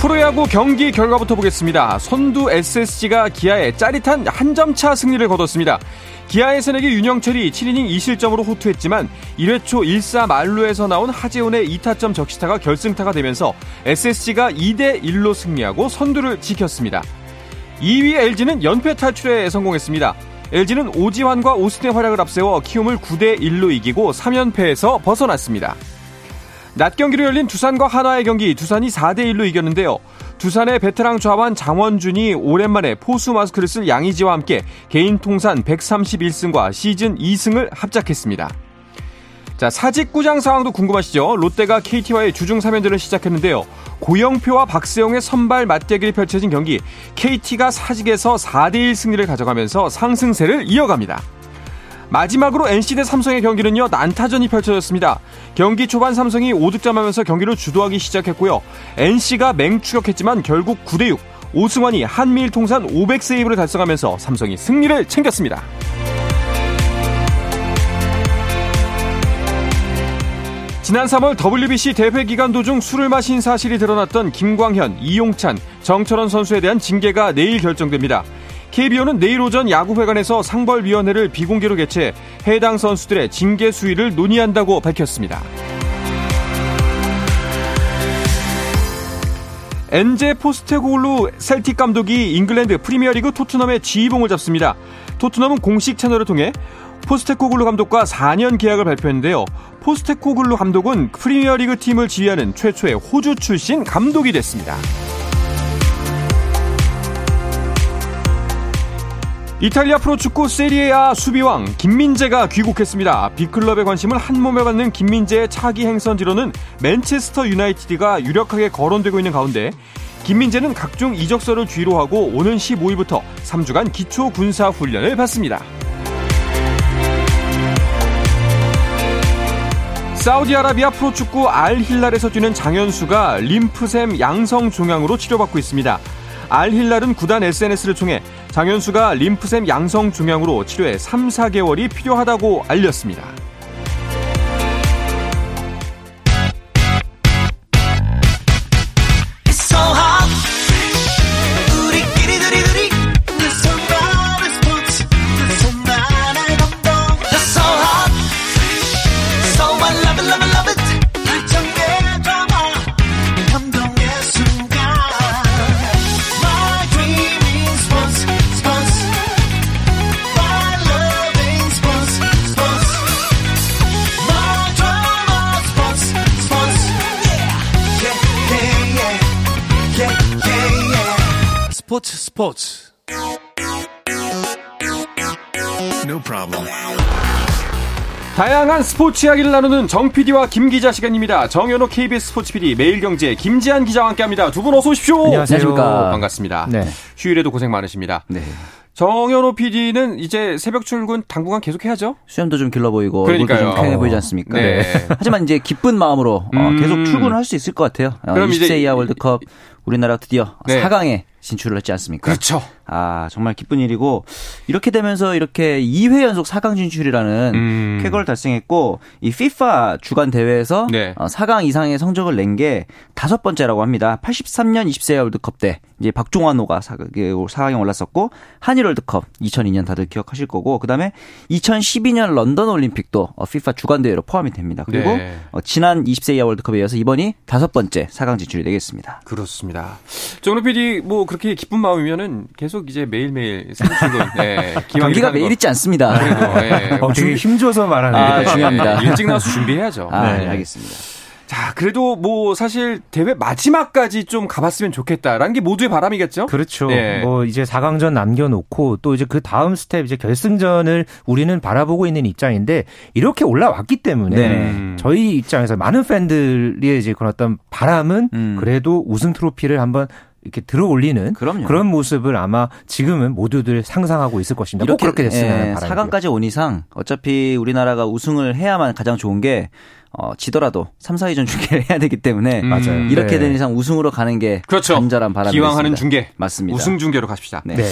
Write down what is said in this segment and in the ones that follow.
프로야구 경기 결과부터 보겠습니다. 선두 SSG가 기아에 짜릿한 한 점 차 승리를 거뒀습니다. 기아의 새내기 윤영철이 7이닝 2실점으로 호투했지만 1회 초 1사 말루에서 나온 하재훈의 2타점 적시타가 결승타가 되면서 SSG가 2대 1로 승리하고 선두를 지켰습니다. 2위 LG는 연패 탈출에 성공했습니다. LG는 오지환과 오스틴의 활약을 앞세워 키움을 9대 1로 이기고 3연패에서 벗어났습니다. 낮 경기로 열린 두산과 한화의 경기 두산이 4대1로 이겼는데요. 두산의 베테랑 좌완 장원준이 오랜만에 포수 마스크를 쓸 양의지와 함께 개인 통산 131승과 시즌 2승을 합작했습니다. 자, 사직구장 상황도 궁금하시죠? 롯데가 KT와의 주중 3연전을 시작했는데요. 고영표와 박세용의 선발 맞대결이 펼쳐진 경기, KT가 사직에서 4대1 승리를 가져가면서 상승세를 이어갑니다. 마지막으로 NC 대 삼성의 경기는요 난타전이 펼쳐졌습니다. 경기 초반 삼성이 5득점하면서 경기를 주도하기 시작했고요. NC가 맹추격했지만 결국 9대6 오승환이 한미일 통산 500세이브를 달성하면서 삼성이 승리를 챙겼습니다. 지난 3월 WBC 대회 기간 도중 술을 마신 사실이 드러났던 김광현, 이용찬, 정철원 선수에 대한 징계가 내일 결정됩니다. KBO는 내일 오전 야구회관에서 상벌위원회를 비공개로 개최해 해당 선수들의 징계 수위를 논의한다고 밝혔습니다. 엔제 포스테코글루 셀틱 감독이 잉글랜드 프리미어리그 토트넘의 지휘봉을 잡습니다. 토트넘은 공식 채널을 통해 포스테코글루 감독과 4년 계약을 발표했는데요. 포스테코글루 감독은 프리미어리그 팀을 지휘하는 최초의 호주 출신 감독이 됐습니다. 이탈리아 프로축구 세리에아 수비왕 김민재가 귀국했습니다. 빅클럽의 관심을 한몸에 받는 김민재의 차기 행선지로는 맨체스터 유나이티드가 유력하게 거론되고 있는 가운데 김민재는 각종 이적서를 뒤로 하고 오는 15일부터 3주간 기초 군사 훈련을 받습니다. 사우디아라비아 프로축구 알 힐랄에서 뛰는 장현수가 림프샘 양성 종양으로 치료받고 있습니다. 알힐랄은 구단 SNS를 통해 장현수가 림프샘 양성 종양으로 치료에 3, 4개월이 필요하다고 알렸습니다. 스포츠 스포츠 No problem. 다양한 스포츠 이야기를 나누는 정 PD와 김 기자 시간입니다. 정현호 KBS 스포츠 PD, 매일경제 김지한 기자와 함께합니다. 두 분 어서 오십시오. 안녕하세요. 반갑습니다. 네. 휴일에도 고생 많으십니다. 네. 정현호 PD는 이제 새벽 출근 당분간 계속 해야죠. 수염도 좀 길러 보이고 그러니까요. 얼굴도 좀 팽해 보이지 않습니까? 네. 하지만 이제 기쁜 마음으로 어, 음. 계속 출근을 할 수 있을 것 같아요. 어, 그럼 20세 이하 월드컵 우리나라 드디어 네. 4강에 진출을 했지 않습니까? 그렇죠. 아, 정말 기쁜 일이고 이렇게 되면서 이렇게 2회 연속 4강 진출이라는 음. 쾌거를 달성했고 이 FIFA 주간 대회에서 네. 4강 어, 이상의 성적을 낸 게 다섯 번째라고 합니다. 83년 20세 월드컵 때 이제 박종환호가 4강에 올랐었고 한일 월드컵 2002년 다들 기억하실 거고 그다음에 2012년 런던 올림픽도 FIFA 주간 대회로 포함이 됩니다. 그리고 네. 어, 지난 20세 이하 월드컵에 이어서 이번이 다섯 번째 4강 진출이 되겠습니다. 그렇습니다. 정로 PD 뭐 그렇게 기쁜 마음이면은 계속 이제 매일매일 생출근 네, 경기가 매일 있지 않습니다. 그래도 예. 어, 되게 힘줘서 말하는 게 아, 중요합니다. 일찍 나와서 준비해야죠. 아, 네. 알겠습니다. 자, 그래도 뭐 사실 대회 마지막까지 좀 가봤으면 좋겠다라는 게 모두의 바람이겠죠? 그렇죠. 네. 뭐 이제 4강전 남겨놓고 또 이제 그 다음 스텝 이제 결승전을 우리는 바라보고 있는 입장인데 이렇게 올라왔기 때문에 네. 저희 입장에서 많은 팬들이 이제 그런 어떤 바람은 음. 그래도 우승 트로피를 한번 이렇게 들어 올리는 그런 모습을 아마 지금은 모두들 상상하고 있을 것입니다. 이렇게 그렇게 됐으면 예, 4강까지 온 이상 어차피 우리나라가 우승을 해야만 가장 좋은 게 어, 지더라도 3, 4위전 중계를 해야 되기 때문에 음, 맞아요. 이렇게 네. 된 이상 우승으로 가는 게 그렇죠. 간절한 바람입니다. 기왕하는 중계 맞습니다. 우승 중계로 가십시다. 네. 네.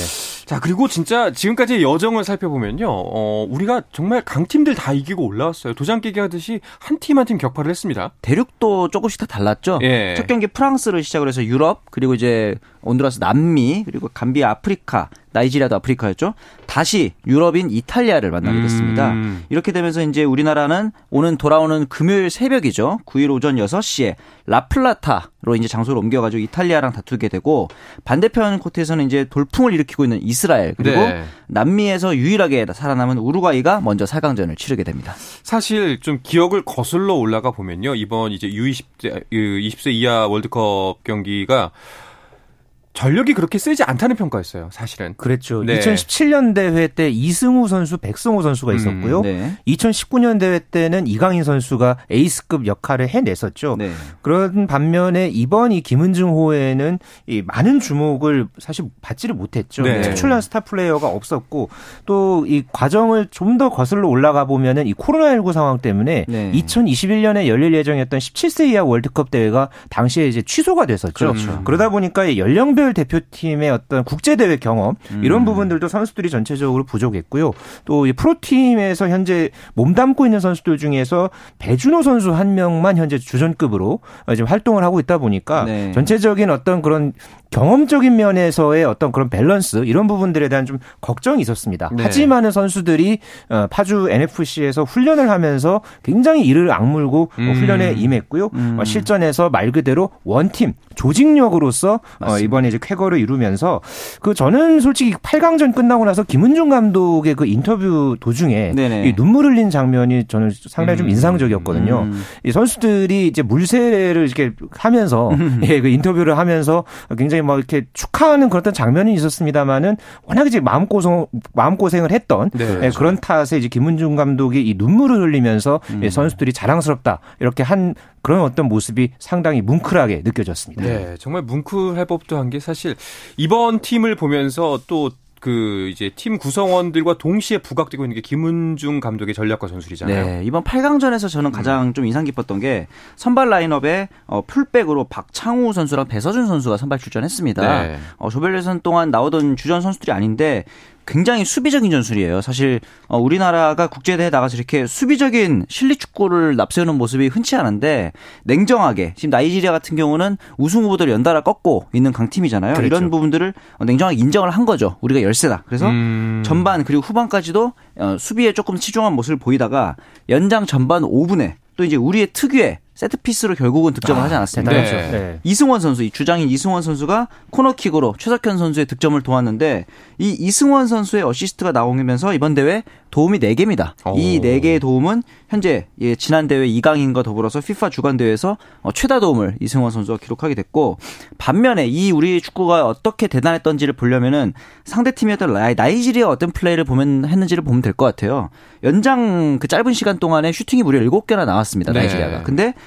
자 그리고 진짜 지금까지 여정을 살펴보면요, 어, 우리가 정말 강팀들 다 이기고 올라왔어요. 도장 깨기 하듯이 한 팀 한팀 격파를 했습니다. 대륙도 조금씩 다 달랐죠. 예. 첫 경기 프랑스를 시작을 해서 유럽 그리고 이제 온두라스 남미 그리고 감비아 아프리카 나이지리아도 아프리카였죠. 다시 유럽인 이탈리아를 만나게 됐습니다. 음. 이렇게 되면서 이제 우리나라는 오는 돌아오는 금요일 새벽이죠. 9일 오전 6시에 라플라타로 이제 장소를 옮겨가지고 이탈리아랑 다투게 되고 반대편 코트에서는 이제 돌풍을 일으키고 있는 이스라엘 그리고 네. 남미에서 유일하게 살아남은 우루과이가 먼저 4강전을 치르게 됩니다. 사실 좀 기억을 거슬러 올라가 보면요. 이번 이제 U20대 20세 이하 월드컵 경기가 전력이 그렇게 세지 않다는 평가였어요, 사실은. 그랬죠. 네. 2017년 대회 때 이승우 선수, 백승호 선수가 음, 있었고요. 음, 네. 2019년 대회 때는 이강인 선수가 에이스급 역할을 해냈었죠. 네. 그런 반면에 이번 이 김은중 호에는 이 많은 주목을 사실 받지를 못했죠. 네. 특출난 스타 플레이어가 없었고 또 이 과정을 좀 더 거슬러 올라가 보면은 이 코로나19 상황 때문에 2021년에 열릴 예정이었던 17세 이하 월드컵 대회가 당시에 이제 취소가 됐었죠. 그렇죠. 그러다 보니까 연령별 선수들 대표팀의 어떤 국제대회 경험 이런 음. 부분들도 선수들이 전체적으로 부족했고요. 또 프로팀에서 현재 몸담고 있는 선수들 중에서 배준호 선수 한 명만 현재 주전급으로 지금 활동을 하고 있다 보니까 네. 전체적인 어떤 그런 경험적인 면에서의 어떤 그런 밸런스 이런 부분들에 대한 좀 걱정이 있었습니다. 네. 하지만은 선수들이 어, 파주 NFC에서 훈련을 하면서 굉장히 이를 악물고 음. 훈련에 임했고요. 음. 어, 실전에서 말 그대로 원팀 조직력으로서 어, 맞습니다. 이번에 이제 쾌거를 이루면서 그 저는 솔직히 8강전 끝나고 나서 김은중 감독의 그 인터뷰 도중에 이 눈물 흘린 장면이 저는 상당히 좀 음. 인상적이었거든요. 음. 이 선수들이 이제 물세를 이렇게 하면서 예, 그 인터뷰를 하면서 굉장히 굉장히 뭐 이렇게 축하하는 그런 장면이 있었습니다만은 워낙 이제 마음고생 마음고생을 했던 네, 예, 그렇죠. 그런 탓에 이제 김은중 감독이 이 눈물을 흘리면서 음. 선수들이 자랑스럽다 이렇게 한 그런 어떤 모습이 상당히 뭉클하게 느껴졌습니다. 네, 정말 뭉클할 법도 한 게 사실 이번 팀을 보면서 또 그 이제 팀 구성원들과 동시에 부각되고 있는 게 김은중 감독의 전략과 전술이잖아요. 네, 이번 8강전에서 저는 가장 음. 좀 인상 깊었던 게 선발 라인업에 어, 풀백으로 박창우 선수랑 배서준 선수가 선발 출전했습니다. 네. 어, 조별예선 동안 나오던 주전 선수들이 아닌데 굉장히 수비적인 전술이에요. 사실 어, 우리나라가 국제대회 나가서 이렇게 수비적인 실리 축구를 납세우는 모습이 흔치 않은데 냉정하게 지금 나이지리아 같은 경우는 우승 후보들 연달아 꺾고 있는 강팀이잖아요. 그렇죠. 이런 부분들을 냉정하게 인정을 한 거죠. 우리가 열세다. 그래서 음... 전반 그리고 후반까지도 어, 수비에 조금 치중한 모습을 보이다가 연장 전반 5분에 또 이제 우리의 특유의 세트피스로 결국은 득점을 아, 하지 않았습니까? 네. 네. 이승원 선수, 이 주장인 이승원 선수가 코너킥으로 최석현 선수의 득점을 도왔는데 이 이승원 선수의 어시스트가 나오면서 이번 대회 도움이 4개입니다. 오. 이 4개의 도움은 현재 예, 지난 대회 이강인과 더불어서 FIFA 주간 대회에서 어, 최다 도움을 이승원 선수가 기록하게 됐고 반면에 이 우리 축구가 어떻게 대단했던지를 보려면은 상대 팀이었던 나이지리아 어떤 플레이를 보면 했는지를 보면 될 것 같아요. 연장 그 짧은 시간 동안에 슈팅이 무려 7개나 나왔습니다. 네. 나이지리아가. 근데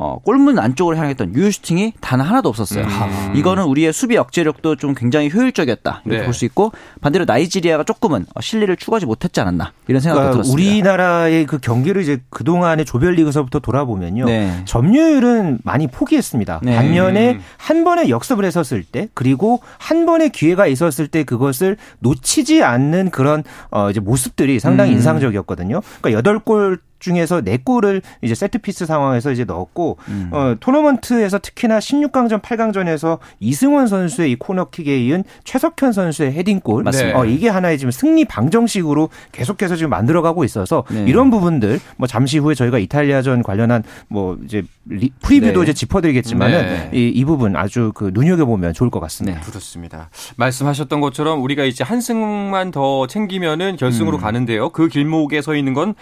어, 골문 안쪽으로 향했던 유효 슈팅이 단 하나도 없었어요. 음. 이거는 우리의 수비 억제력도 좀 굉장히 효율적이었다. 이렇게 네. 볼수 있고 반대로 나이지리아가 조금은 실리를 추구하지 못했지 않았나. 이런 생각도 그러니까 들었습니다. 우리나라의 그 경기를 이제 그 동안의 조별리그에서부터 돌아보면요. 네. 점유율은 많이 포기했습니다. 네. 반면에 음. 한 번에 역습을 했었을 때 그리고 한 번의 기회가 있었을 때 그것을 놓치지 않는 그런 어 이제 모습들이 상당히 음. 인상적이었거든요. 그러니까 8골 중에서 4골을 이제 세트피스 상황에서 이제 넣었고 음. 어, 토너먼트에서 특히나 16강전 8강전에서 이승원 선수의 이 코너킥에 이은 최석현 선수의 헤딩골 맞습니다. 어, 이게 하나의 지금 승리 방정식으로 계속해서 지금 만들어가고 있어서 네. 이런 부분들 뭐 잠시 후에 저희가 이탈리아전 관련한 뭐 이제 리, 프리뷰도 네. 이제 짚어드리겠지만은 네. 이, 이 부분 아주 그 눈여겨 보면 좋을 것 같습니다. 네. 그렇습니다. 말씀하셨던 것처럼 우리가 이제 한 승만 더 챙기면은 결승으로 음. 가는데요. 그 길목에 서 있는 건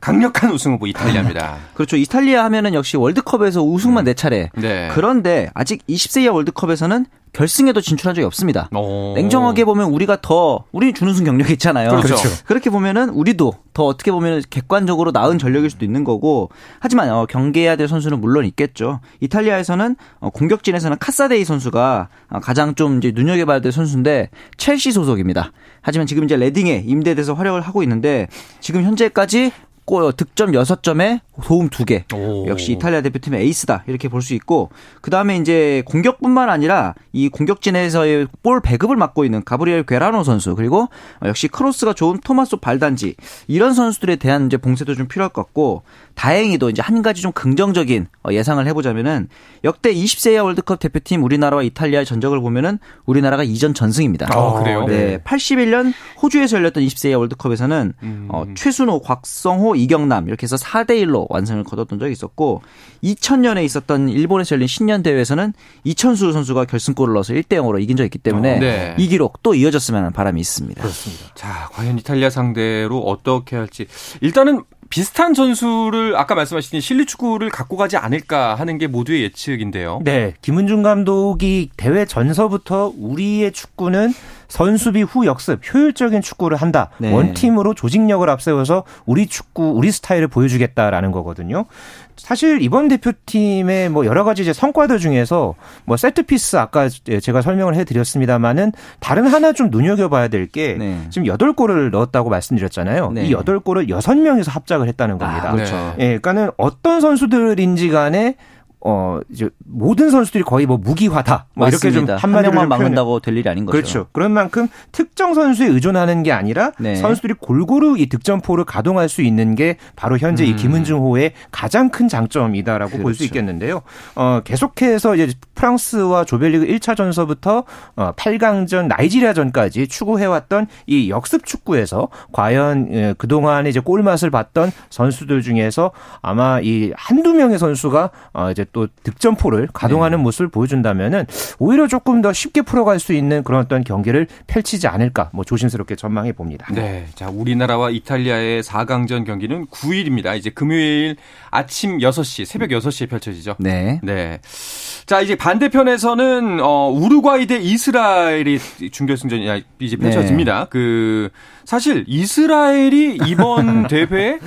강력한 우승 후보 이탈리아입니다. 그렇죠. 이탈리아 하면은 역시 월드컵 월드컵에서 우승만 네 차례. 네. 그런데 아직 20세 이하 월드컵에서는 결승에도 진출한 적이 없습니다. 오. 냉정하게 보면 우리가 더 우리 준우승 경력이 있잖아요. 그렇죠. 그렇게 보면은 우리도 더 어떻게 보면 객관적으로 나은 전력일 수도 있는 거고 하지만 어, 경계해야 될 선수는 물론 있겠죠. 이탈리아에서는 어, 공격진에서는 카사데이 선수가 어, 가장 좀 이제 눈여겨봐야 될 선수인데 첼시 소속입니다. 하지만 지금 이제 레딩에 임대돼서 활약을 하고 있는데 지금 현재까지 골 득점 6점에 도움 2개. 오. 역시 이탈리아 대표팀의 에이스다. 이렇게 볼 수 있고 그다음에 이제 공격뿐만 아니라 이 공격진에서의 볼 배급을 맡고 있는 가브리엘 괴라노 선수 그리고 역시 크로스가 좋은 토마소 발단지 이런 선수들에 대한 이제 봉쇄도 좀 필요할 것 같고 다행히도 이제 한 가지 좀 긍정적인 어, 예상을 해 보자면은 역대 20세 이하 월드컵 대표팀 우리나라와 이탈리아의 전적을 보면은 우리나라가 이전 전승입니다. 아, 그래요? 네. 81년 호주에서 열렸던 20세 이하 월드컵에서는 음. 어, 최순호, 곽성호, 이경남 이렇게 해서 4대 1로 완승을 거뒀던 적이 있었고 2000년에 있었던 일본에서 열린 신년 대회에서는 이천수 선수가 결승골을 넣어서 1대 0으로 이긴 적이 있기 때문에 어, 네. 이 기록 또 이어졌으면 하는 바람이 있습니다. 그렇습니다. 자, 과연 이탈리아 상대로 어떻게 할지 일단은 비슷한 전술을 아까 말씀하신 실리 축구를 갖고 가지 않을까 하는 게 모두의 예측인데요. 네, 김은중 감독이 대회 전서부터 우리의 축구는 선수비 후 역습, 효율적인 축구를 한다. 네. one team으로 조직력을 앞세워서 우리 축구, 우리 스타일을 보여주겠다라는 거거든요. 사실 이번 대표팀의 뭐 여러 가지 이제 성과들 중에서 뭐 세트 피스 아까 제가 설명을 해드렸습니다만은 다른 하나 좀 눈여겨봐야 될게 네. 지금 여덟 골을 넣었다고 말씀드렸잖아요. 네. 이 여덟 골을 여섯 명에서 합작을 했다는 겁니다. 아, 그렇죠. 예, 그러니까는 어떤 선수들인지 간에 어 이제 모든 선수들이 거의 뭐 무기화다. 뭐 이렇게 좀 한마디로 한 막는다고 될 일이 아닌 거죠. 그렇죠. 그런 만큼 특정 선수에 의존하는 게 아니라 네. 선수들이 골고루 이 득점포를 가동할 수 있는 게 바로 현재 음. 이 김은중 호의 가장 큰 장점이다라고 그렇죠. 볼수 있겠는데요. 어 계속해서 이제 프랑스와 조별리그 1차 전서부터 어 8강전 나이지리아전까지 추구해 왔던 이 역습 축구에서 과연 예, 그동안에 이제 골맛을 봤던 선수들 중에서 아마 이 한두 명의 선수가 어 이제 또 득점포를 가동하는 네. 모습을 보여준다면은 오히려 조금 더 쉽게 풀어갈 수 있는 그런 어떤 경기를 펼치지 않을까 뭐 조심스럽게 전망해 봅니다. 네. 자, 우리나라와 이탈리아의 4강전 경기는 9일입니다. 이제 금요일 아침 6시, 새벽 6시에 펼쳐지죠. 네. 네. 자, 이제 반대편에서는 어 우루과이 대 이스라엘이 준결승전이 이제 펼쳐집니다. 네. 그 사실 이스라엘이 이번 대회에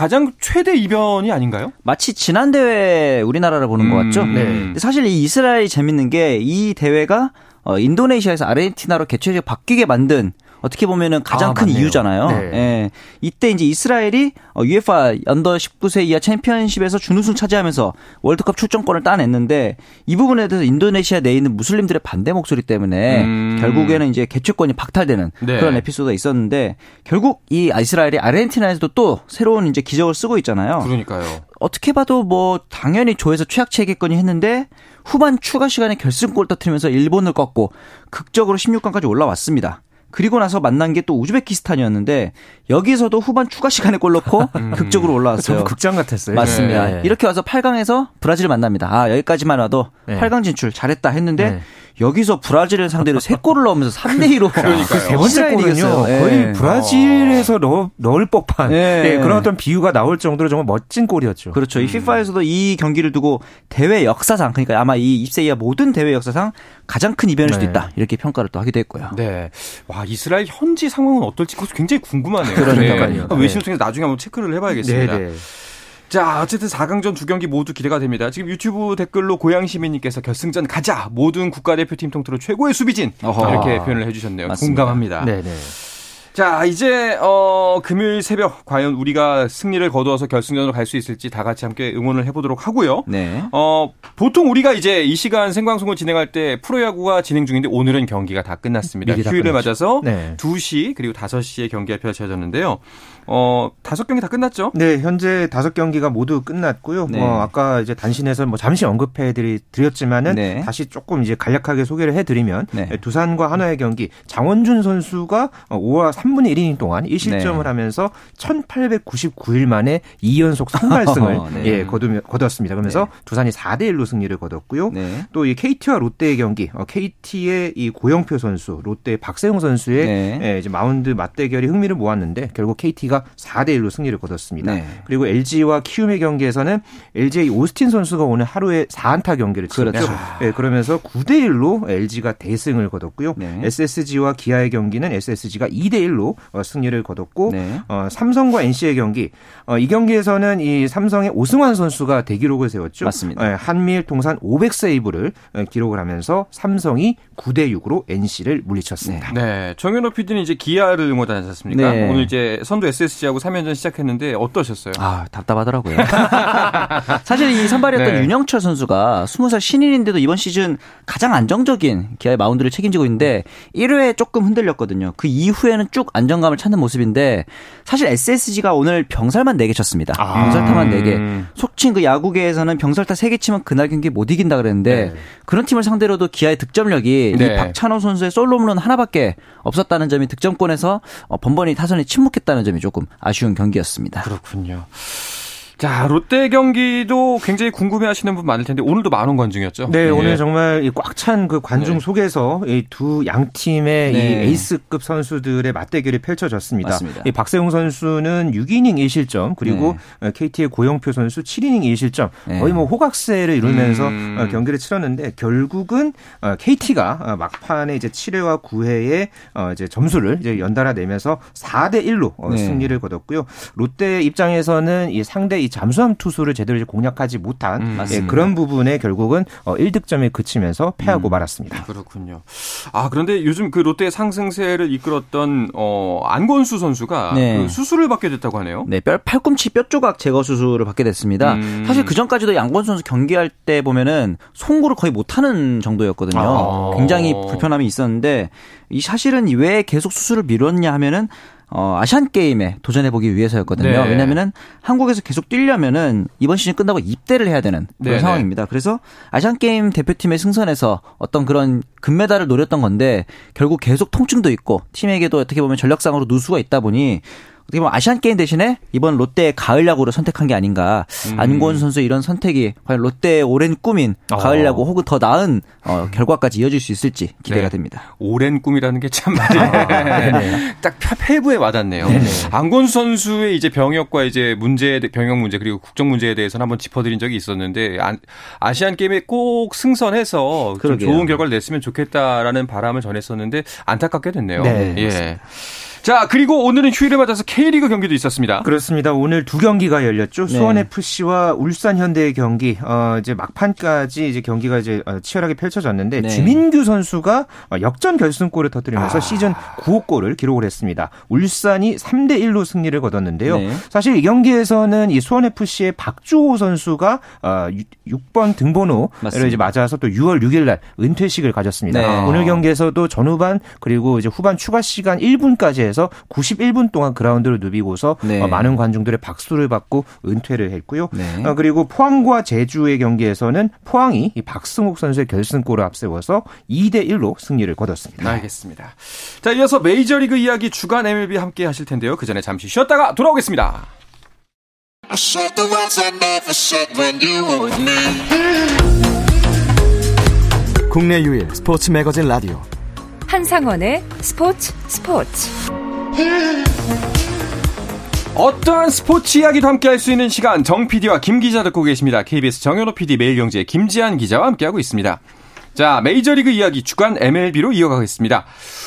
가장 최대 이변이 아닌가요? 마치 지난 대회 우리나라를 보는 음, 것 같죠? 네. 사실 이 이스라엘이 재밌는 게 이 대회가 어, 인도네시아에서 아르헨티나로 개최를 바뀌게 만든 어떻게 보면은 가장 아, 큰 맞네요. 이유잖아요. 네. 예. 이때 이제 이스라엘이 UEFA 언더 19세 이하 챔피언십에서 준우승 차지하면서 월드컵 출전권을 따냈는데 이 부분에 대해서 인도네시아 내에 있는 무슬림들의 반대 목소리 때문에 음. 결국에는 이제 개최권이 박탈되는 네. 그런 에피소드가 있었는데 결국 이 이스라엘이 아르헨티나에서도 또 새로운 이제 기적을 쓰고 있잖아요. 그러니까요. 어떻게 봐도 뭐 당연히 조에서 최악체겠거니 했는데 후반 추가 시간에 결승골 터트리면서 일본을 꺾고 극적으로 16강까지 올라왔습니다. 그리고 나서 만난 게 또 우즈베키스탄이었는데 여기서도 후반 추가 시간에 골 넣고 음. 극적으로 올라왔어요. 극장 같았어요. 맞습니다. 네. 이렇게 와서 8강에서 브라질을 만납니다. 아 여기까지만 와도 네. 8강 진출 잘했다 했는데 네. 여기서 브라질을 상대로 세 골을 넣으면서 3대 2로 세 번째 골은요 거의 네. 브라질에서 넣, 넣을 법한 네. 네, 그런 어떤 비유가 나올 정도로 정말 멋진 골이었죠. 그렇죠. 이 FIFA에서도 이 경기를 두고 대회 역사상 그러니까 아마 이 20세 이하 모든 대회 역사상 가장 큰 이변일 수도 네. 있다 이렇게 평가를 또 하기도 했고요. 네. 와 이스라엘 현지 상황은 어떨지 굉장히 궁금하네요. 그러니까요. 네. 외신을 통해서 나중에 한번 체크를 해봐야겠습니다. 네, 네. 자, 어쨌든 4강전 두 경기 모두 기대가 됩니다. 지금 유튜브 댓글로 고양 시민님께서 결승전 가자. 모든 국가대표팀 통틀어 최고의 수비진. 어허. 이렇게 표현을 해주셨네요. 맞습니다. 공감합니다. 네네. 자, 이제 어 금요일 새벽 과연 우리가 승리를 거두어서 결승전으로 갈 수 있을지 다 같이 함께 응원을 해 보도록 하고요. 네. 어 보통 우리가 이제 이 시간 생방송을 진행할 때 프로야구가 진행 중인데 오늘은 경기가 다 끝났습니다. 휴일을 맞아서 네. 2시 그리고 5시에 경기가 펼쳐졌는데요. 어, 다섯 경기 다 끝났죠? 네, 현재 다섯 경기가 모두 끝났고요. 네. 뭐 아까 이제 단신에서 뭐 잠시 언급해 드렸지만은 네. 다시 조금 이제 간략하게 소개를 해 드리면 네. 두산과 한화의 경기 장원준 선수가 5와 3 3분의 1이닝 동안 1실점을 네. 하면서 1899일 만에 2연속 선발승을 네. 예, 거두, 거뒀습니다. 그러면서 네. 두산이 4대 1로 승리를 거뒀고요. 네. 또이 KT와 롯데의 경기, 어, KT의 이 고영표 선수, 롯데의 박세웅 선수의 네. 예, 이제 마운드 맞대결이 흥미를 모았는데 결국 KT가 4대 1로 승리를 거뒀습니다. 네. 그리고 LG와 키움의 경기에서는 LG의 오스틴 선수가 오늘 하루에 4안타 경기를 치렀죠. 그렇죠. 예, 그러면서 9대 1로 LG가 대승을 거뒀고요. SSG와 기아의 경기는 SSG가 2대 1로 어, 승리를 거뒀고 어, 삼성과 NC의 경기 어, 이 경기에서는 이 삼성의 오승환 선수가 대기록을 세웠죠. 맞습니다. 예, 한미일 통산 500 세이브를 어, 기록을 하면서 삼성이 9대 6으로 NC를 물리쳤습니다. 네. 네. 정현호 PD는 이제 기아를 응원하지 않습니까? 네. 오늘 이제 선두 SSG하고 3연전 시작했는데 어떠셨어요? 아, 답답하더라고요. 사실 이 선발이었던 네. 윤영철 선수가 20살 신인인데도 이번 시즌 가장 안정적인 기아의 마운드를 책임지고 있는데 1회에 조금 흔들렸거든요. 그 이후에는 쭉 안정감을 찾는 모습인데 사실 SSG가 오늘 병살만 4개 쳤습니다. 아. 병살타만 4개. 속칭 그 야구계에서는 병살타 3개 치면 그날 경기 못 이긴다 그랬는데 네. 그런 팀을 상대로도 기아의 득점력이 네. 이 박찬호 선수의 솔로 홈런 하나밖에 없었다는 점이 득점권에서 어, 번번이 타선이 침묵했다는 점이 조금 아쉬운 경기였습니다. 그렇군요. 자, 롯데 경기도 굉장히 궁금해 하시는 분 많을 텐데 오늘도 많은 관중이었죠? 네, 네. 오늘 정말 꽉 찬 그 관중 네. 속에서 이 두 양 팀의 네. 이 에이스급 선수들의 맞대결이 펼쳐졌습니다. 맞습니다. 이 박세웅 선수는 6이닝 1실점 그리고 네. KT의 고영표 선수 7이닝 1실점 거의 뭐 호각세를 이루면서 음. 어, 경기를 치렀는데 결국은 KT가 어, 어, 막판에 이제 7회와 9회에 이제 점수를 이제 연달아 내면서 4대 1로 승리를 거뒀고요. 롯데 입장에서는 이 상대 이 잠수함 투수를 제대로 공략하지 못한 음, 예, 그런 부분에 결국은 어, 1득점에 그치면서 패하고 음, 말았습니다. 그렇군요. 아 그런데 요즘 그 롯데 상승세를 이끌었던 어, 안건수 선수가 네. 그 수술을 받게 됐다고 하네요. 네, 뼈 팔꿈치 뼈 조각 제거 수술을 받게 됐습니다. 음. 사실 그 전까지도 양건 선수 경기할 때 보면은 송구를 거의 못하는 정도였거든요. 아. 굉장히 불편함이 있었는데 이 사실은 왜 계속 수술을 미뤘냐 하면은 어, 아시안 게임에 도전해 보기 위해서였거든요. 네. 왜냐면은 한국에서 계속 뛰려면은 이번 시즌 끝나고 입대를 해야 되는 그런 네 상황입니다. 그래서 아시안 게임 대표팀의 승선에서 어떤 그런 금메달을 노렸던 건데 결국 계속 통증도 있고 팀에게도 어떻게 보면 전력상으로 누수가 있다 보니 어떻게 보면 아시안 게임 대신에 이번 롯데의 가을 야구를 선택한 게 아닌가. 음. 안권수 선수 이런 선택이 과연 롯데의 오랜 꿈인 가을 어. 야구 혹은 더 나은 어, 결과까지 이어질 수 있을지 기대가 네. 됩니다. 오랜 꿈이라는 게참 맞아요. 딱 폐부에 와닿네요. 네네. 안권수 선수의 이제 병역과 이제 문제 병역 문제 그리고 국적 문제에 대해서는 한번 짚어드린 적이 있었는데 아, 시안 게임에 꼭 승선해서 좋은 결과를 냈으면 좋겠다라는 바람을 전했었는데 안타깝게 됐네요. 네, 예. 자, 그리고 오늘은 휴일을 맞아서 K리그 경기도 있었습니다. 그렇습니다. 오늘 두 경기가 열렸죠. 네. 수원 FC와 울산 현대의 경기. 어, 이제 막판까지 이제 경기가 이제 어, 치열하게 펼쳐졌는데 네. 주민규 선수가 어, 역전 결승골을 터뜨리면서 아. 시즌 9호 골을 기록을 했습니다. 울산이 3대 1로 승리를 거뒀는데요. 네. 사실 이 경기에서는 이 수원 FC의 박주호 선수가 6번 등번호를 이제 맞아서 또 6월 6일 날 은퇴식을 가졌습니다. 네. 오늘 경기에서도 전후반 그리고 이제 후반 추가 시간 1분까지 해서 91분 동안 그라운드를 누비고서 네. 어, 많은 관중들의 박수를 받고 은퇴를 했고요. 네. 어, 그리고 포항과 제주의 경기에서는 포항이 박승욱 선수의 결승골을 앞세워서 2대 1로 승리를 거뒀습니다. 알겠습니다. 자, 이어서 메이저리그 이야기 주간 MLB 함께 하실 텐데요. 그 전에 잠시 쉬었다가 돌아오겠습니다. 국내 유일 스포츠 매거진 라디오 한상원의 스포츠 스포츠 어떠한 스포츠 이야기도 함께 할 수 있는 시간 정 PD와 김 기자 듣고 계십니다. KBS 정현호 PD 매일경제 김지한 기자와 함께하고 있습니다. 자, 메이저리그 이야기 주간 MLB로 이어가겠습니다.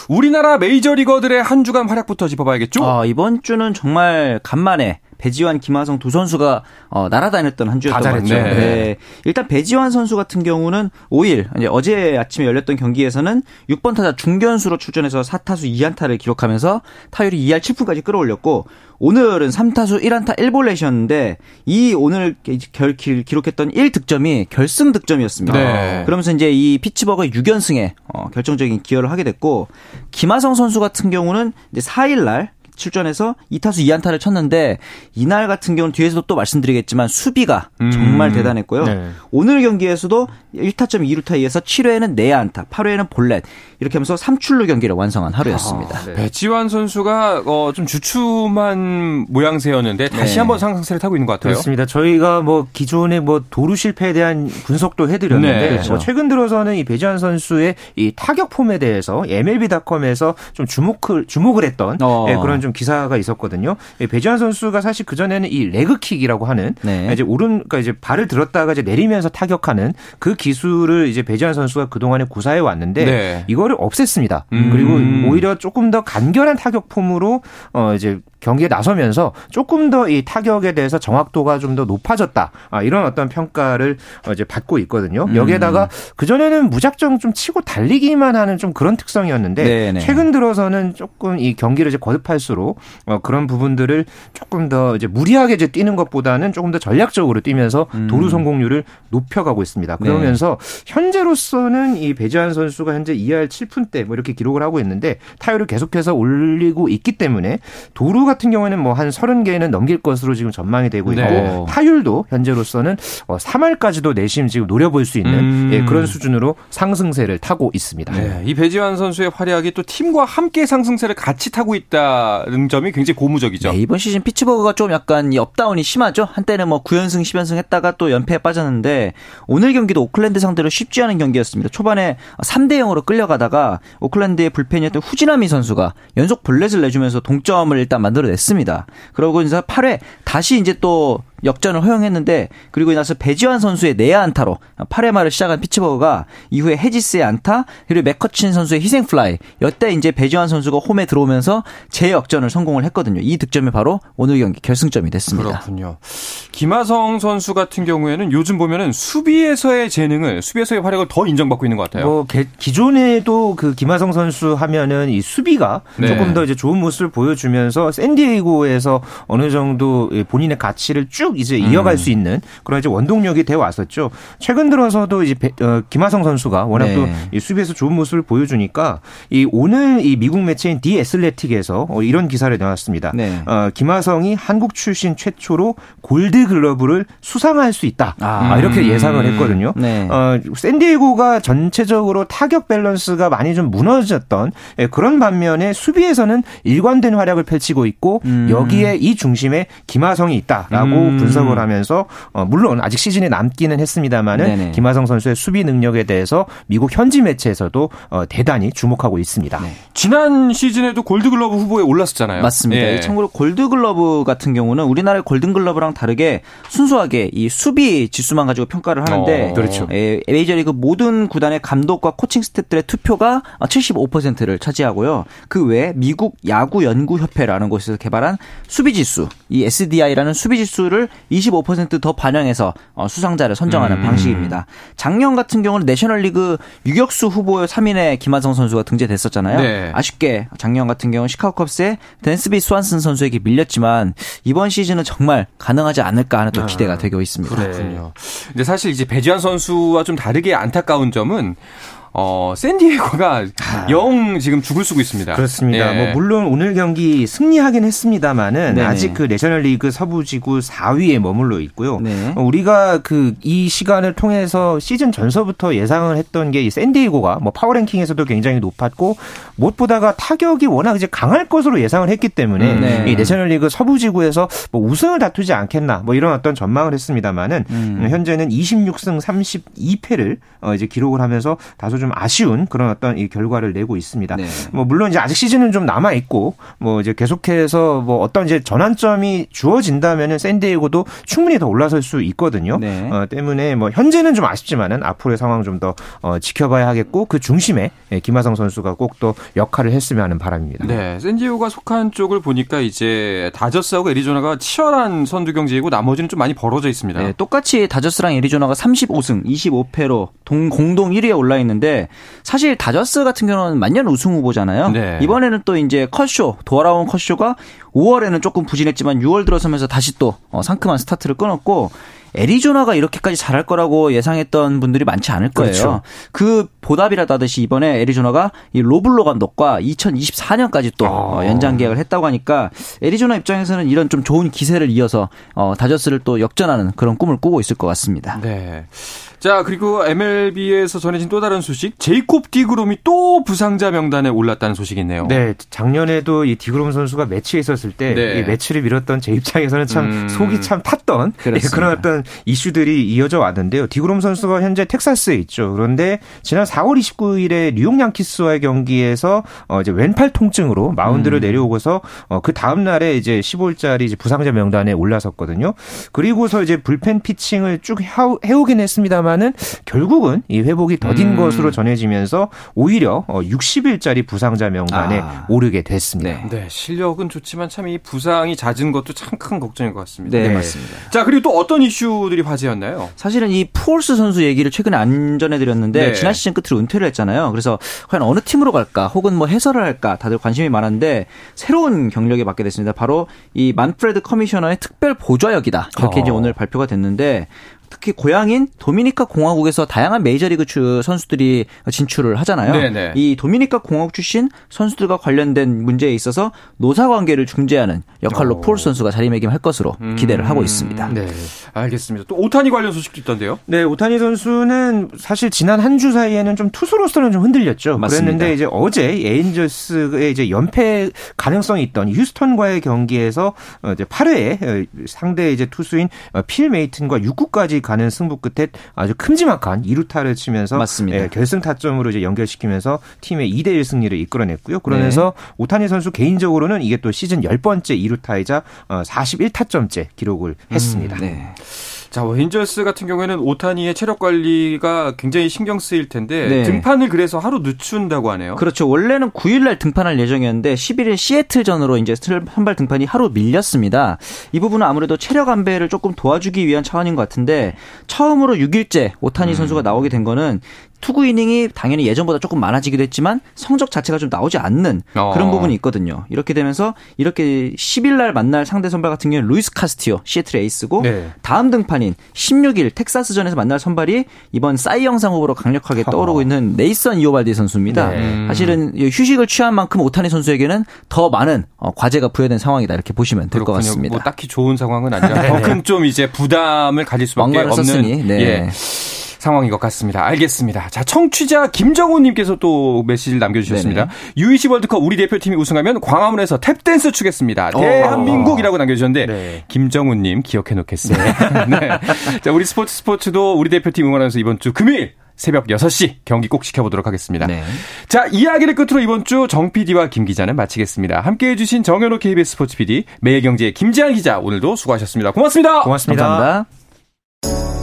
우리나라 메이저리거들의 한 주간 활약부터 짚어봐야겠죠? 아, 이번 주는 정말 간만에 배지환, 김하성 두 선수가 어, 날아다녔던 한 주였던 것 같아요. 네. 네. 일단 배지환 선수 같은 경우는 5일 이제 어제 아침에 열렸던 경기에서는 6번 타자 중견수로 출전해서 4타수 2안타를 기록하면서 타율이 2할 7푼까지 끌어올렸고 오늘은 3타수 1안타 1볼넷이었는데 이 오늘 결, 기록했던 1득점이 결승 득점이었습니다. 네. 그러면서 이제 이 피츠버그의 6연승에 어, 결정적인 기여를 하게 됐고 김하성 선수 같은 경우는 이제 4일 날 출전해서 2타수 2안타를 쳤는데 이날 같은 경우는 뒤에서도 또 말씀드리겠지만 수비가 음. 정말 대단했고요. 네. 오늘 경기에서도 1타점 2루타 이에서 7회에는 4안타, 8회에는 볼넷 이렇게 하면서 3출루 경기를 완성한 하루였습니다. 아, 네. 배지환 선수가 어, 좀 주춤한 모양새였는데 다시 네. 한번 상승세를 타고 있는 것 같아요. 그렇습니다. 저희가 뭐 기존의 뭐 도루 실패에 대한 분석도 해드렸는데 네. 그렇죠. 뭐 최근 들어서는 이 배지환 선수의 이 타격 폼에 대해서 MLB.com에서 좀 주목을 주목을 했던 어. 예, 그런 좀 기사가 있었거든요. 예, 배지환 선수가 사실 그 전에는 이 레그킥이라고 하는 네. 이제 오른 그러니까 이제 발을 들었다가 이제 내리면서 타격하는 그 기술을 이제 배지환 선수가 그 동안에 구사해 왔는데 네. 이거를 없앴습니다. 음. 그리고 오히려 조금 더 간결한 타격 폼으로 어 이제 경기에 나서면서 조금 더 이 타격에 대해서 정확도가 좀 더 높아졌다. 아, 이런 어떤 평가를 어, 이제 받고 있거든요. 음. 여기에다가 그전에는 무작정 좀 치고 달리기만 하는 좀 그런 특성이었는데 네네. 최근 들어서는 조금 이 경기를 이제 거듭할수록 어, 그런 부분들을 조금 더 이제 무리하게 이제 뛰는 것보다는 조금 더 전략적으로 뛰면서 음. 도루 성공률을 높여가고 있습니다. 네. 그러면서 네. 현재로서는 이 배지환 선수가 현재 2할 7푼 대 뭐 이렇게 기록을 하고 있는데 타율을 계속해서 올리고 있기 때문에 도루가 같은 경우에는 뭐 한 30개는 넘길 것으로 지금 전망이 되고 있고 네. 타율도 현재로서는 3할까지도 어, 내심 지금 노려볼 수 있는 음. 예, 그런 수준으로 상승세를 타고 있습니다. 네. 이 배지환 선수의 활약이 또 팀과 함께 상승세를 같이 타고 있다는 점이 굉장히 고무적이죠. 네, 이번 시즌 피츠버그가 좀 약간 이 up down이 심하죠. 한때는 뭐 9연승 10연승 했다가 또 연패에 빠졌는데 오늘 경기도 오클랜드 상대로 쉽지 않은 경기였습니다. 초반에 3대 0으로 끌려가다가 오클랜드의 불펜이었던 후지나미 선수가 연속 볼넷을 내주면서 동점을 일단 만들어 만들어냈습니다. 그러고 이제 8회 다시 이제 또 역전을 허용했는데 그리고 나서 배지환 선수의 내야 안타로 8회 말을 시작한 피츠버그가 이후에 헤지스의 안타 그리고 맥커친 선수의 희생 플라이 이때 이제 배지환 선수가 홈에 들어오면서 재역전을 성공을 했거든요. 이 득점이 바로 오늘 경기 결승점이 됐습니다. 그렇군요. 김하성 선수 같은 경우에는 요즘 보면은 수비에서의 재능을 수비에서의 활약을 더 인정받고 있는 것 같아요. 뭐 기존에도 그 김하성 선수 하면은 이 수비가 네. 조금 더 이제 좋은 모습을 보여주면서 샌디에이고에서 어느 정도 본인의 가치를 쭉 이제 이어갈 음. 수 있는 그런 이제 원동력이 되어 왔었죠. 최근 들어서도 이제 어, 김하성 선수가 워낙 네. 또 수비에서 좋은 모습을 보여주니까 이 오늘 이 미국 매체인 디 애슬레틱에서 어, 이런 기사를 내놨습니다. 네. 어, 김하성이 한국 출신 최초로 골드 글러브를 수상할 수 있다. 아. 이렇게 예상을 했거든요. 네. 어, 샌디에고가 전체적으로 타격 밸런스가 많이 좀 무너졌던 예, 그런 반면에 수비에서는 일관된 활약을 펼치고 있고 음. 여기에 이 중심에 김하성이 있다라고 음. 분석을 하면서 어, 물론 아직 시즌에 남기는 했습니다만은 김하성 선수의 수비 능력에 대해서 미국 현지 매체에서도 어, 대단히 주목하고 있습니다. 네. 지난 시즌에도 골드글러브 후보에 올랐었잖아요. 맞습니다. 예. 참고로 골드글러브 같은 경우는 우리나라의 골든글러브랑 다르게 순수하게 이 수비 지수만 가지고 평가를 하는데 어, 그렇죠. 예, 메이저리그 모든 구단의 감독과 코칭 스태프들의 투표가 75%를 차지하고요. 그 외에 미국 야구 연구 협회라는 곳에서 개발한 수비 지수, 이 SDI라는 수비 지수를 25%더 반영해서 어, 수상자를 선정하는 음. 방식입니다. 작년 같은 경우는 내셔널리그 유격수 후보 3인의 김하성 선수가 등재됐었잖아요. 네. 아쉽게 작년 같은 경우는 시카고 컵스의 댄스비 스완슨 선수에게 밀렸지만 이번 시즌은 정말 가능하지 않을까 하는 또 아, 기대가 되고 있습니다. 그렇군요. 근데 사실 이제 배지환 선수와 좀 다르게 안타까운 점은 어, 샌디에고가 아. 영 지금 죽을 쓰고 있습니다. 그렇습니다. 네. 뭐 물론 오늘 경기 승리하긴 했습니다만은 네네. 아직 그 내셔널리그 서부지구 4위에 머물러 있고요. 네. 어, 우리가 그 이 시간을 통해서 시즌 전서부터 예상을 했던 게 이 샌디에고가 뭐 파워랭킹에서도 굉장히 높았고 무엇보다가 타격이 워낙 이제 강할 것으로 예상을 했기 때문에 음, 네. 이 내셔널리그 서부지구에서 뭐 우승을 다투지 않겠나 뭐 이런 어떤 전망을 했습니다만은 음. 현재는 26승 32패를 어 이제 기록을 하면서 다소 좀 아쉬운 그런 어떤 이 결과를 내고 있습니다. 네. 뭐 물론 이제 아직 시즌은 좀 남아 있고 뭐 이제 계속해서 뭐 어떤 이제 전환점이 주어진다면은 샌디에고도 충분히 더 올라설 수 있거든요. 네. 어, 때문에 뭐 현재는 좀 아쉽지만은 앞으로의 상황 좀더 어, 지켜봐야 하겠고 그 중심에 예, 김하성 선수가 꼭 또 역할을 했으면 하는 바람입니다. 네, 샌디에고가 속한 쪽을 보니까 이제 다저스하고 애리조나가 치열한 선두 경쟁이고 나머지는 좀 많이 벌어져 있습니다. 네, 똑같이 다저스랑 애리조나가 35승 25패로 동, 공동 1위에 올라 있는데 사실 다저스 같은 경우는 만년 우승 후보잖아요. 네. 이번에는 또 이제 컷쇼 돌아온 컷쇼가 5월에는 조금 부진했지만 6월 들어서면서 다시 또 어, 상큼한 스타트를 끊었고 애리조나가 이렇게까지 잘할 거라고 예상했던 분들이 많지 않을 거예요. 그렇죠. 그 보답이라도 하듯이 이번에 애리조나가 이 로불로 감독과 2024년까지 또 어. 연장 계약을 했다고 하니까 애리조나 입장에서는 이런 좀 좋은 기세를 이어서 어, 다저스를 또 역전하는 그런 꿈을 꾸고 있을 것 같습니다. 네. 자, 그리고 MLB에서 전해진 또 다른 소식. 제이콥 디그롬이 또 부상자 명단에 올랐다는 소식이 있네요. 네, 작년에도 이 디그롬 선수가 메츠에 있었을 때 네. 이 메츠를 밀었던 제 입장에서는 참 음... 속이 참 탔던 예, 그런 어떤 이슈들이 이어져 왔는데요. 디그롬 선수가 현재 텍사스에 있죠. 그런데 지난 4월 29일에 뉴욕 양키스와의 경기에서 어 이제 왼팔 통증으로 마운드를 음... 내려오고서 어그 다음 날에 이제 15일짜리 이제 부상자 명단에 올라섰거든요. 그리고서 이제 불펜 피칭을 쭉 해오긴 했습니다만 했지만은 결국은 이 회복이 더딘 음. 것으로 전해지면서 오히려 60일짜리 어, 부상자 명단에 아. 오르게 됐습니다. 네. 네. 실력은 좋지만 참 이 부상이 잦은 것도 참 큰 걱정인 것 같습니다. 네, 네, 맞습니다. 자, 그리고 또 어떤 이슈들이 화제였나요? 사실은 이 푸올스 선수 얘기를 최근에 안 전해드렸는데 네. 지난 시즌 끝으로 은퇴를 했잖아요. 그래서 과연 어느 팀으로 갈까 혹은 뭐 해설을 할까 다들 관심이 많았는데 새로운 경력에 맡게 됐습니다. 바로 이 만프레드 커미셔너의 특별 보좌역이다. 이렇게 어. 이제 오늘 발표가 됐는데 특히 고향인 도미니카 공화국에서 다양한 메이저리그 선수들이 진출을 하잖아요. 네네. 이 도미니카 공화국 출신 선수들과 관련된 문제에 있어서 노사 관계를 중재하는 역할로 푸홀스 선수가 자리매김할 것으로 음. 기대를 하고 있습니다. 네, 알겠습니다. 또 오타니 관련 소식도 있던데요? 네, 오타니 선수는 사실 지난 한 주 사이에는 좀 투수로서는 좀 흔들렸죠. 맞습니다. 그랬는데 이제 어제 에인절스의 이제 연패 가능성이 있던 휴스턴과의 경기에서 어, 이제 8회에 상대 이제 투수인 어, 필 메이튼과 6구까지 가는 승부 끝에 아주 큼지막한 2루타를 치면서 맞습니다. 예, 결승 타점으로 이제 연결시키면서 팀의 2대 1 승리를 이끌어냈고요. 그러면서 네. 오타니 선수 개인적으로는 이게 또 시즌 10번째 2루타이자 41타점째 어, 기록을 했습니다. 음, 네. 자, 웬저스 같은 경우에는 오타니의 체력 관리가 굉장히 신경 쓰일 텐데 네. 등판을 그래서 하루 늦춘다고 하네요. 그렇죠. 원래는 9일 날 등판할 예정이었는데 11일 시애틀전으로 이제 선발 등판이 하루 밀렸습니다. 이 부분은 아무래도 체력 안배를 조금 도와주기 위한 차원인 것 같은데 처음으로 6일째 오타니 음. 선수가 나오게 된 거는 투구 이닝이 당연히 예전보다 조금 많아지기도 했지만 성적 자체가 좀 나오지 않는 어. 그런 부분이 있거든요. 이렇게 되면서 이렇게 10일 날 만날 상대 선발 같은 경우는 루이스 카스티오 시애틀 에이스고 네. 다음 등판인 16일 텍사스전에서 만날 선발이 이번 싸이 영상 후보로 강력하게 떠오르고 있는 네이선 이오발디 선수입니다. 네. 사실은 휴식을 취한 만큼 오타니 선수에게는 더 많은 어, 과제가 부여된 상황이다 이렇게 보시면 될 것 같습니다. 뭐 딱히 좋은 상황은 아니라 네. 더큰 좀 이제 부담을 가질 수밖에 없는 썼으니, 네. 예. 상황인 것 같습니다. 알겠습니다. 자, 청취자 김정우님께서 또 메시지를 남겨주셨습니다. U20 월드컵 우리 대표팀이 우승하면 광화문에서 탭댄스 추겠습니다. 어. 대한민국이라고 남겨주셨는데 네. 김정우님 기억해 놓겠습니다. 네. 네. 자, 우리 스포츠 스포츠도 우리 대표팀 응원하면서 이번 주 금요일 새벽 6시 경기 꼭 지켜보도록 하겠습니다. 네. 자, 이야기를 끝으로 이번 주 정 PD와 김 기자는 마치겠습니다. 함께 해주신 정현호 KBS 스포츠 PD, 매일경제의 김지한 기자, 오늘도 수고하셨습니다. 고맙습니다. 고맙습니다. 감사합니다.